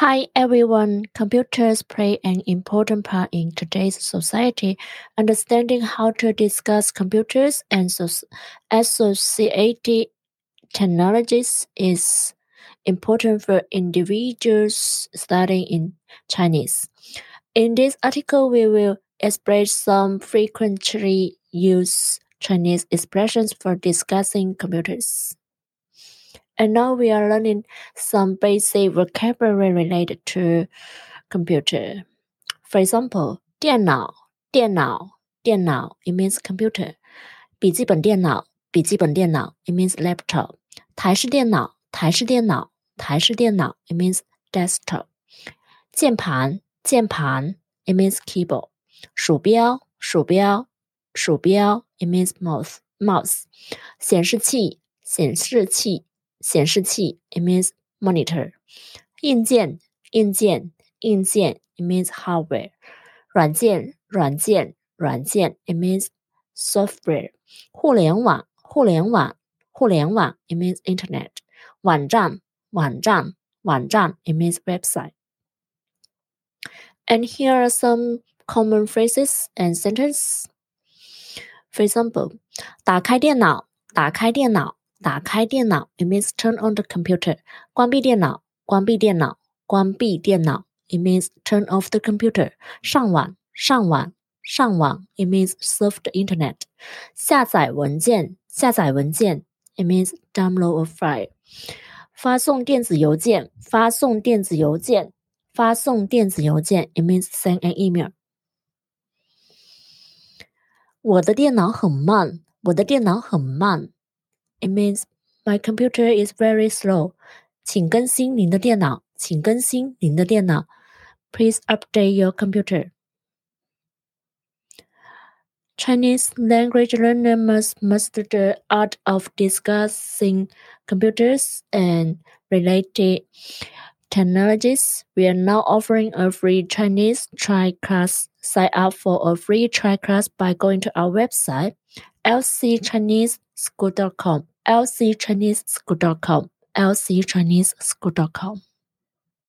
Hi everyone. Computers play an important part in today's society. Understanding how to discuss computers and so- associated technologies is important for individuals studying in Chinese. In this article, we will express some frequently used Chinese expressions for discussing computers. And now we are learning some basic vocabulary related to computer. For example, 电脑,电脑,电脑, it means computer. 笔记本电脑,笔记本电脑, it means laptop. 台式电脑,台式电脑,台式电脑, it means desktop. 键盘,键盘, it means keyboard. 鼠标,鼠标,鼠标, it means mouse, mouse. 显示器,显示器, 显示器 it means monitor，硬件硬件硬件 it means hardware，软件软件软件 it means software，互联网互联网互联网 it means internet，网站网站网站 it means website。And here are some common phrases and sentences. For example, 打开电脑，打开电脑。 打开电脑，it means turn on the computer。关闭电脑，关闭电脑，关闭电脑，it means turn off the computer。上网，上网，上网，it means surf the internet。下载文件，下载文件，it means download a file。发送电子邮件，发送电子邮件，发送电子邮件，it means send an email。我的电脑很慢，我的电脑很慢。 it means my computer is very slow. 请更新您的电脑，请更新您的电脑。Please update your computer. Chinese language learner must master the art of discussing computers and related technologies. We are now offering a free Chinese try class. Sign up for a free try class by going to our website lcchineseschool.com lcchineseschool.com lcchineseschool.com